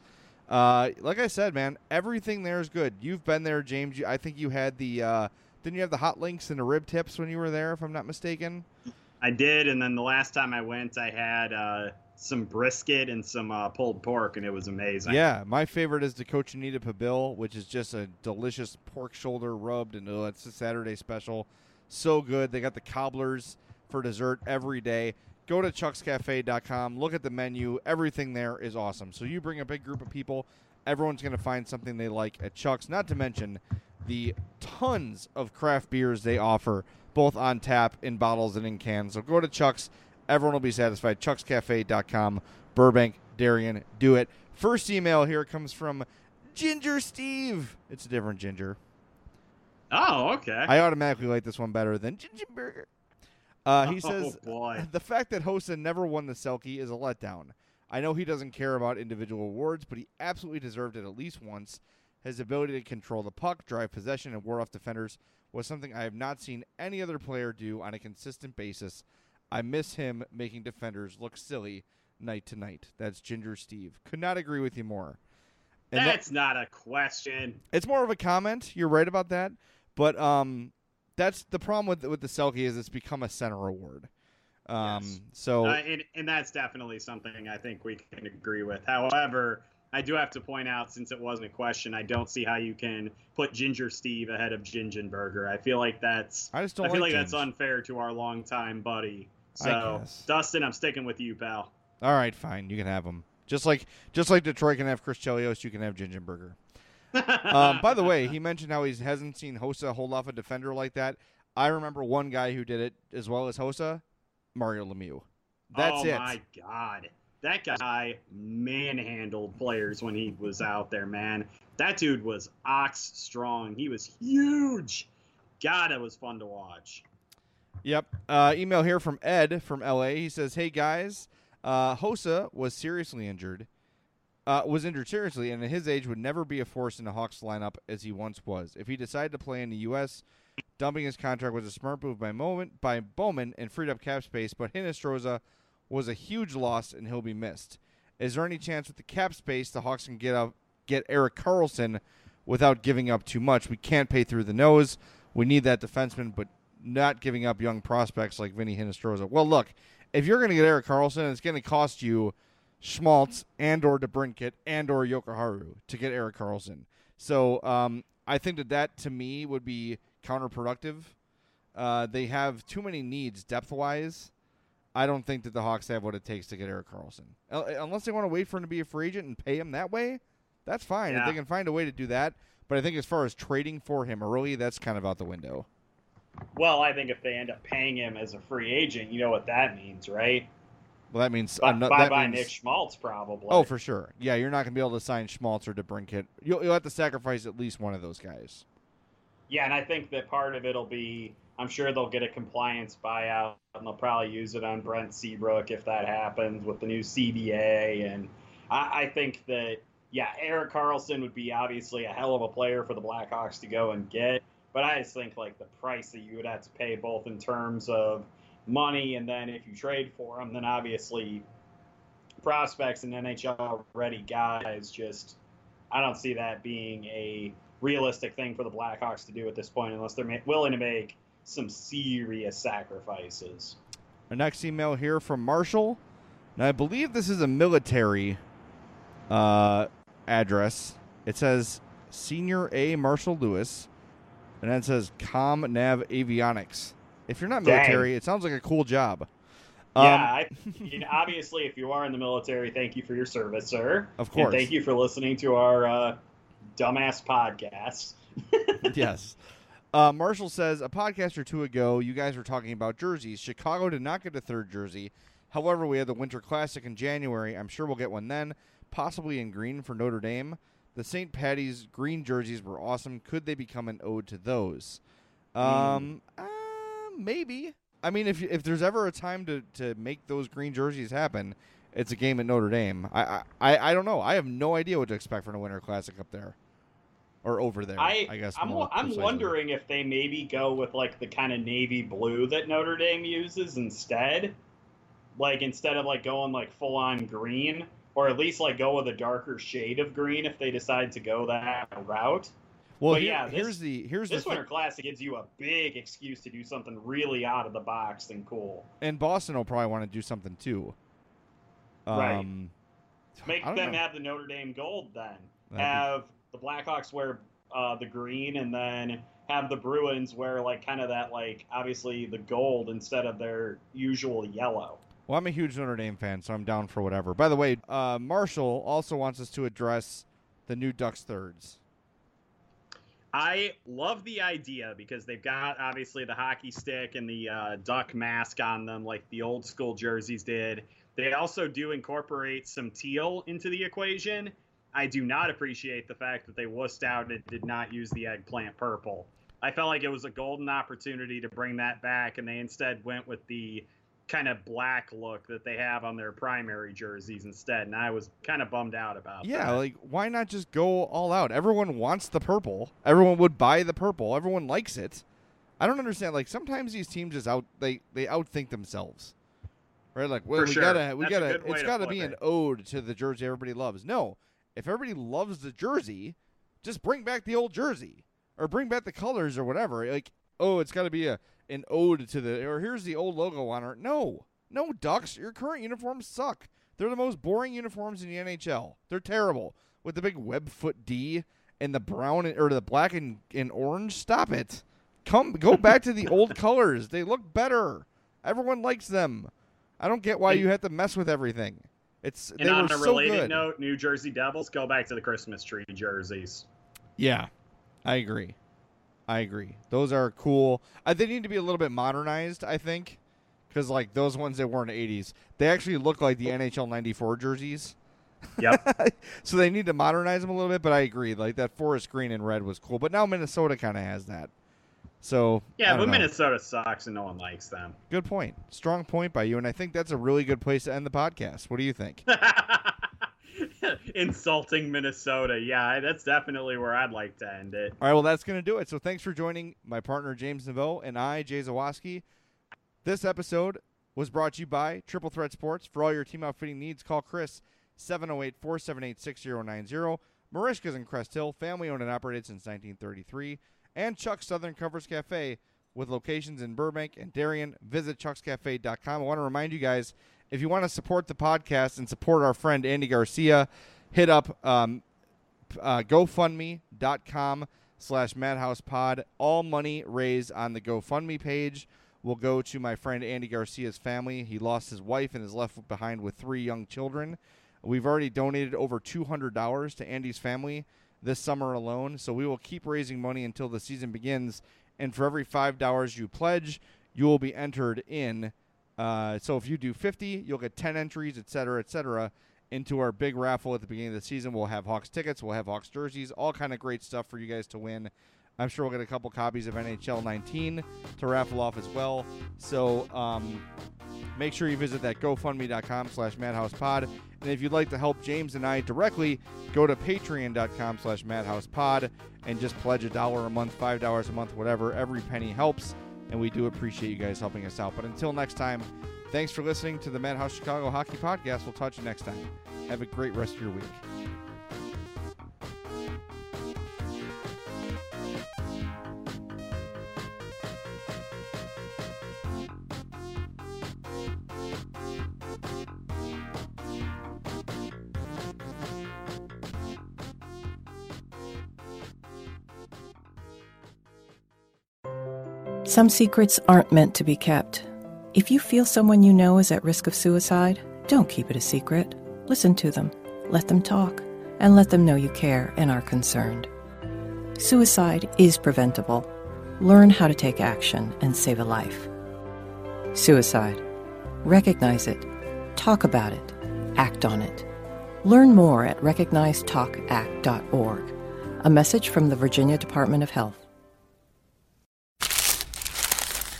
Uh, like I said, man, everything there is good. You've been there, James. I think you had the. Uh, didn't you have the hot links and the rib tips when you were there, if I'm not mistaken? I did, and then the last time I went, I had uh, some brisket and some uh, pulled pork, and it was amazing. Yeah, my favorite is the Cochinita Pibil, which is just a delicious pork shoulder rubbed, and oh, it's a Saturday special. So good. They got the cobblers for dessert every day. Go to chuckscafe.com, look at the menu. Everything there is awesome. So you bring a big group of people, everyone's going to find something they like at Chuck's, not to mention the tons of craft beers they offer, both on tap, in bottles, and in cans. So go to Chuck's. Everyone will be satisfied. Chuck'sCafe.com, Burbank, Darien. Do it. First email here comes from Ginger Steve. It's a different Ginger. Oh, okay. I automatically like this one better than Ginger Burger. Uh, he Oh, says boy. [LAUGHS] the fact that Hossa never won the Selke is a letdown. I know he doesn't care about individual awards, but he absolutely deserved it at least once. His ability to control the puck, drive possession, and ward off defenders was something I have not seen any other player do on a consistent basis. I miss him making defenders look silly night to night. That's Ginger Steve. Could not agree with you more. And that- That's not a question. it's more of a comment. You're right about that, but um, that's the problem with with the Selke is it's become a center award. Um, Yes. so Uh, and, and that's definitely something I think we can agree with. However, I do have to point out, since it wasn't a question, I don't see how you can put Ginger Steve ahead of Gingenberger. I feel like that's I just don't I feel like like that's unfair to our longtime buddy. So. Dustin, I'm sticking with you, pal. all right, fine, you can have him. Just like just like Detroit can have Chris Chelios, you can have Gingenberger. [LAUGHS] um, by the way, he mentioned how he hasn't seen Hossa hold off a defender like that. I remember one guy who did it as well as Hossa, Mario Lemieux. That's oh it. my god. That guy manhandled players when he was out there, man. That dude was ox strong. He was huge. God, it was fun to watch. Yep. Uh, email here from Ed from LA. He says, "Hey guys, uh, Hossa was seriously injured. Uh, was injured seriously, and at his age would never be a force in the Hawks lineup as he once was. If he decided to play in the U.S., dumping his contract was a smart move by moment by Bowman and freed up cap space. But Hinostroza was a huge loss, and he'll be missed. Is there any chance with the cap space the Hawks can get up get Erik Karlsson without giving up too much? We can't pay through the nose. We need that defenseman, but not giving up young prospects like Vinnie Hinostroza. Well, look, if you're going to get Erik Karlsson, it's going to cost you Schmaltz and or DeBrincat and or Jokiharju to get Eric Carlson. So um, I think that that to me would be counterproductive. Uh, they have too many needs depth wise. I don't think that the Hawks have what it takes to get Erik Karlsson. Uh, unless they want to wait for him to be a free agent and pay him that way, that's fine. If they can find a way to do that. But I think as far as trading for him early, that's kind of out the window. Well, I think if they end up paying him as a free agent, you know what that means, right? Well, that means bye, bye means- Nick Schmaltz, probably. Oh, for sure. Yeah, you're not going to be able to sign Schmaltz or DeBrincat. You'll, you'll have to sacrifice at least one of those guys. Yeah, and I think that part of it'll be I'm sure they'll get a compliance buyout and they'll probably use it on Brent Seabrook if that happens with the new CBA. And I, I think that, yeah, Erik Karlsson would be obviously a hell of a player for the Blackhawks to go and get. But I just think like the price that you would have to pay both in terms of money and then if you trade for him, then obviously prospects and NHL ready guys just I don't see that being a realistic thing for the Blackhawks to do at this point unless they're ma- willing to make some serious sacrifices. Our next email here from Marshall. Now, I believe this is a military uh, address. It says Senior A. Marshall Lewis, and then it says Com Nav Avionics. If you're not Dang. military, it sounds like a cool job. yeah, Um, I, you know, obviously, if you are in the military, thank you for your service, sir. Of And course. thank you for listening to our uh, dumbass podcast. [LAUGHS] yes. Uh, Marshall says a podcast or two ago, you guys were talking about jerseys. Chicago did not get a third jersey. However, we had the Winter Classic in January. I'm sure we'll get one then, possibly in green for Notre Dame. The St. Patty's green jerseys were awesome. Could they become an ode to those? Um, uh, maybe. I mean, if if there's ever a time to, to make those green jerseys happen, it's a game at Notre Dame. I I I don't know. I have no idea what to expect from a Winter Classic up there, or over there. I, I guess I'm, I'm wondering if they maybe go with like the kind of navy blue that Notre Dame uses instead. Like instead of like going like full on green, or at least like go with a darker shade of green if they decide to go that route. Well, here- yeah, this- here's the here's This the Winter. Classic gives you a big excuse to do something really out of the box and cool. and Boston will probably want to do something too. Right. Um, Make them know. have the Notre Dame gold then. That'd have the Blackhawks wear uh, the green and then have the Bruins wear like kind of that like obviously the gold instead of their usual yellow. Well, I'm a huge Notre Dame fan, so I'm down for whatever. By the way, uh, Marshall also wants us to address the new Ducks thirds. I love the idea because they've got obviously the hockey stick and the uh, duck mask on them, like the old school jerseys did. They also do incorporate some teal into the equation. I do not appreciate the fact that they wussed out and did not use the eggplant purple. I felt like it was a golden opportunity to bring that back, and they instead went with the kind of black look that they have on their primary jerseys instead. And I was kind of bummed out about Yeah, that. like why not just go all out? Everyone wants the purple. Everyone would buy the purple. Everyone likes it. I don't understand. Like sometimes these teams just out they they outthink themselves. Right? Like well, For we sure. gotta we That's gotta it's to gotta be an ode to the jersey everybody loves. No, if everybody loves the jersey, just bring back the old jersey or bring back the colors or whatever. Like oh, it's got to be a an ode to the or here's the old logo on it. No, no, Ducks, your current uniforms suck. They're the most boring uniforms in the NHL. They're terrible with the big web foot D and the brown and, or the black and, and orange. Stop it. Come go [LAUGHS] back to the old colors. They look better. Everyone likes them. I don't get why you have to mess with everything. It's And they on were a so related note, New Jersey Devils, go back to the Christmas tree jerseys. Yeah, I agree. I agree. Those are cool. Uh, they need to be a little bit modernized, I think, because like those ones that were in the '80s, they actually look like the NHL '94 jerseys. Yep. [LAUGHS] so they need to modernize them a little bit. But I agree. Like that forest green and red was cool. But now Minnesota kind of has that. So Yeah, but know. Minnesota sucks and no one likes them. Good point. Strong point by you. And I think that's a really good place to end the podcast. What do you think? [LAUGHS] Insulting Minnesota. Yeah, that's definitely where I'd like to end it. All right, well, that's going to do it. So thanks for joining my partner, James Naveau, and I, Jay Zawaski. This episode was brought to you by Triple Threat Sports. For all your team outfitting needs, call Chris 708 478 6090. Merichka's in Crest Hill, family owned and operated since 1933. And Chuck's Southern Comforts Cafe with locations in Burbank and Darien. Visit chuckscafe.com. I want to remind you guys if you want to support the podcast and support our friend Andy Garcia, hit up um, uh, GoFundMe.com slash MadhousePod. All money raised on the GoFundMe page will go to my friend Andy Garcia's family. He lost his wife and is left behind with three young children. We've already donated over $200 to Andy's family this summer alone, so we will keep raising money until the season begins. And for every $5 you pledge, you will be entered in. Uh, so if you do 50, you'll get 10 entries, et cetera, et cetera into our big raffle at the beginning of the season. We'll have Hawks tickets, we'll have Hawks jerseys, all kind of great stuff for you guys to win. I'm sure we'll get a couple copies of NHL 19 to raffle off as well. So um, make sure you visit that GoFundMe.com slash MadhousePod. And if you'd like to help James and I directly, go to Patreon.com slash MadhousePod and just pledge a dollar a month, five dollars a month, whatever. Every penny helps, and we do appreciate you guys helping us out. But until next time, thanks for listening to the Madhouse Chicago Hockey Podcast. We'll talk to you next time. Have a great rest of your week. Some secrets aren't meant to be kept. If you feel someone you know is at risk of suicide, don't keep it a secret. Listen to them, let them talk, and let them know you care and are concerned. Suicide is preventable. Learn how to take action and save a life. Suicide. Recognize it. Talk about it. Act on it. Learn more at recognizetalkact.org. A message from the Virginia Department of Health.